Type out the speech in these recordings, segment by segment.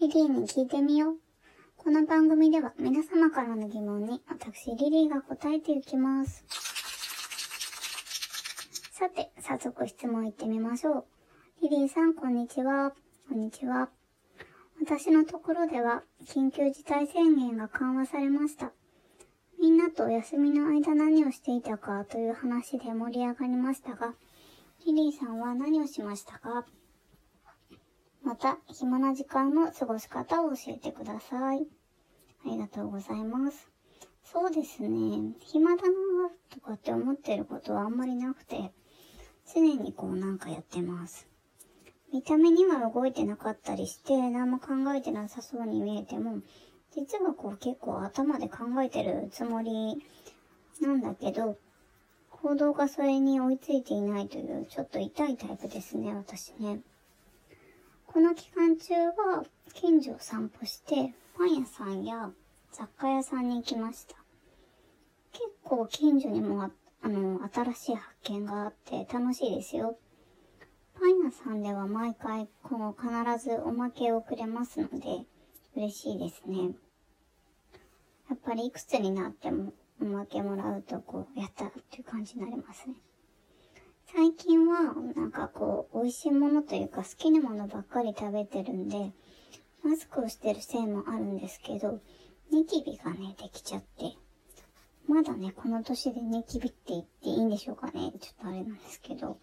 リリーに聞いてみよう。この番組では皆様からの疑問に私リリーが答えていきます。さて、早速質問いってみましょう。リリーさん、こんにちは。こんにちは。私のところでは緊急事態宣言が緩和されました。みんなとお休みの間何をしていたかという話で盛り上がりましたが、リリーさんは何をしましたか？また、暇な時間の過ごし方を教えてください。ありがとうございます。そうですね。暇だなとかって思ってることはあんまりなくて、常にこうなんかやってます。見た目には動いてなかったりして、何も考えてなさそうに見えても、実はこう結構頭で考えてるつもりなんだけど、行動がそれに追いついていないという、ちょっと痛いタイプですね、私ね。この期間中は、近所を散歩して、パン屋さんや雑貨屋さんに行きました。結構近所にもあ、あの、新しい発見があって楽しいですよ。パン屋さんでは毎回、こう、必ずおまけをくれますので、嬉しいですね。やっぱりいくつになってもおまけもらうと、こう、やったっていう感じになりますね。最近は、なんかこう、美味しいものというか好きなものばっかり食べてるんで、マスクをしてるせいもあるんですけど、ニキビがね、できちゃって。まだね、この年でニキビって言っていいんでしょうかね。ちょっとあれなんですけど。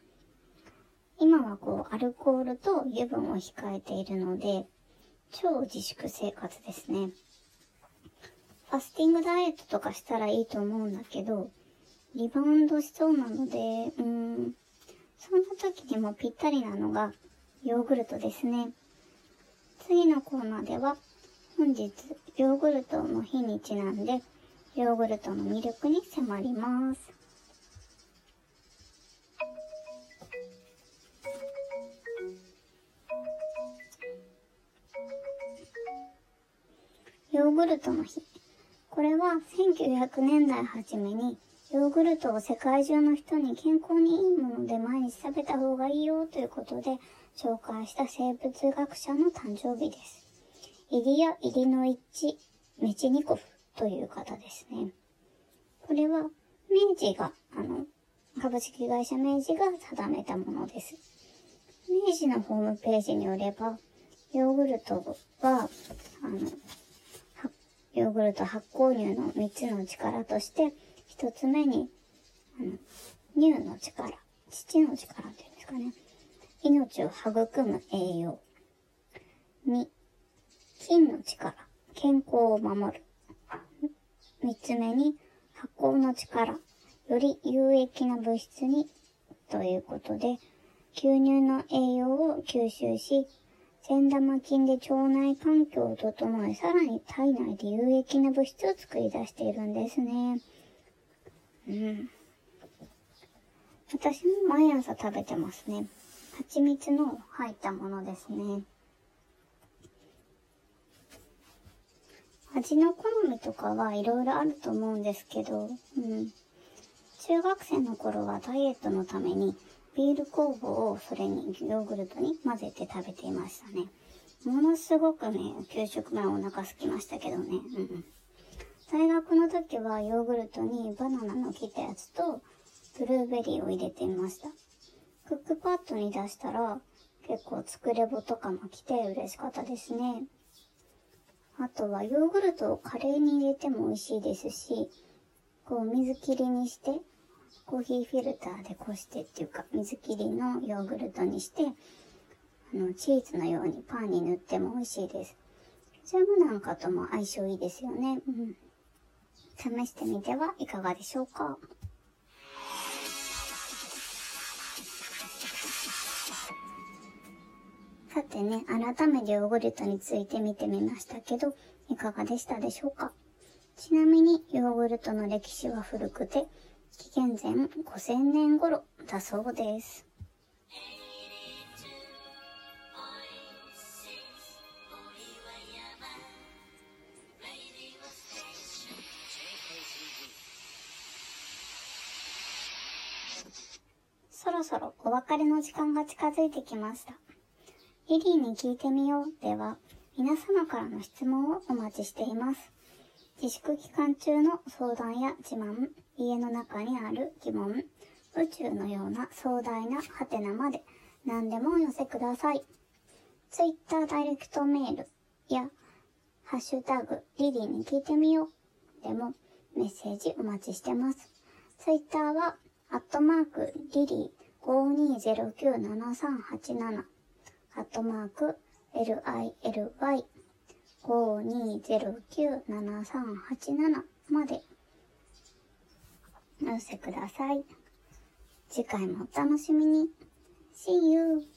今はこう、アルコールと油分を控えているので、超自粛生活ですね。ファスティングダイエットとかしたらいいと思うんだけど、リバウンドしそうなので、うん、そんな時にもぴったりなのがヨーグルトですね。次のコーナーでは、本日ヨーグルトの日にちなんで、ヨーグルトの魅力に迫ります。ヨーグルトの日。これは1900年代初めにヨーグルトを世界中の人に健康にいいもので毎日食べた方がいいよということで紹介した生物学者の誕生日です。イリア・イリノイッチ・メチニコフという方ですね。これは明治が、あの、株式会社明治が定めたものです。明治のホームページによれば、ヨーグルトは、あの、ヨーグルト発酵乳の3つの力として、1つ目に、あの、乳の力、父の力っていうんですかね。命を育む栄養。2、菌の力、健康を守る。3つ目に、発酵の力、より有益な物質に、ということで、吸入の栄養を吸収し、善玉菌で腸内環境を整え、さらに体内で有益な物質を作り出しているんですね。うん。私も毎朝食べてますね。蜂蜜の入ったものですね。味の好みとかはいろいろあると思うんですけど、うん。中学生の頃はダイエットのためにビール酵母をそれにヨーグルトに混ぜて食べていましたね。ものすごくね、給食前お腹空きましたけどね。うん。大学の時はヨーグルトにバナナの切ったやつとブルーベリーを入れてみました。クックパッドに出したら結構作れぼとかも来て嬉しかったですね。あとはヨーグルトをカレーに入れても美味しいですし、こう水切りにして、コーヒーフィルターでこしてっていうか水切りのヨーグルトにして、あの、チーズのようにパンに塗っても美味しいです。ジャムなんかとも相性いいですよね。うん。試してみてはいかがでしょうか？さてね、改めてヨーグルトについて見てみましたけど、いかがでしたでしょうか？ちなみに、ヨーグルトの歴史は古くて、紀元前5000年頃だそうです。そろそろお別れの時間が近づいてきました。リリーに聞いてみようでは、皆様からの質問をお待ちしています。自粛期間中の相談や自慢、家の中にある疑問、宇宙のような壮大なハテナまで何でもお寄せください。Twitter ダイレクトメールや、ハッシュタグ、リリーに聞いてみよう。でも、メッセージお待ちしてます。Twitter は、アットマーク、リリー52097387、アットマーク、LILY 52097387までお寄せください。次回もお楽しみに。See you!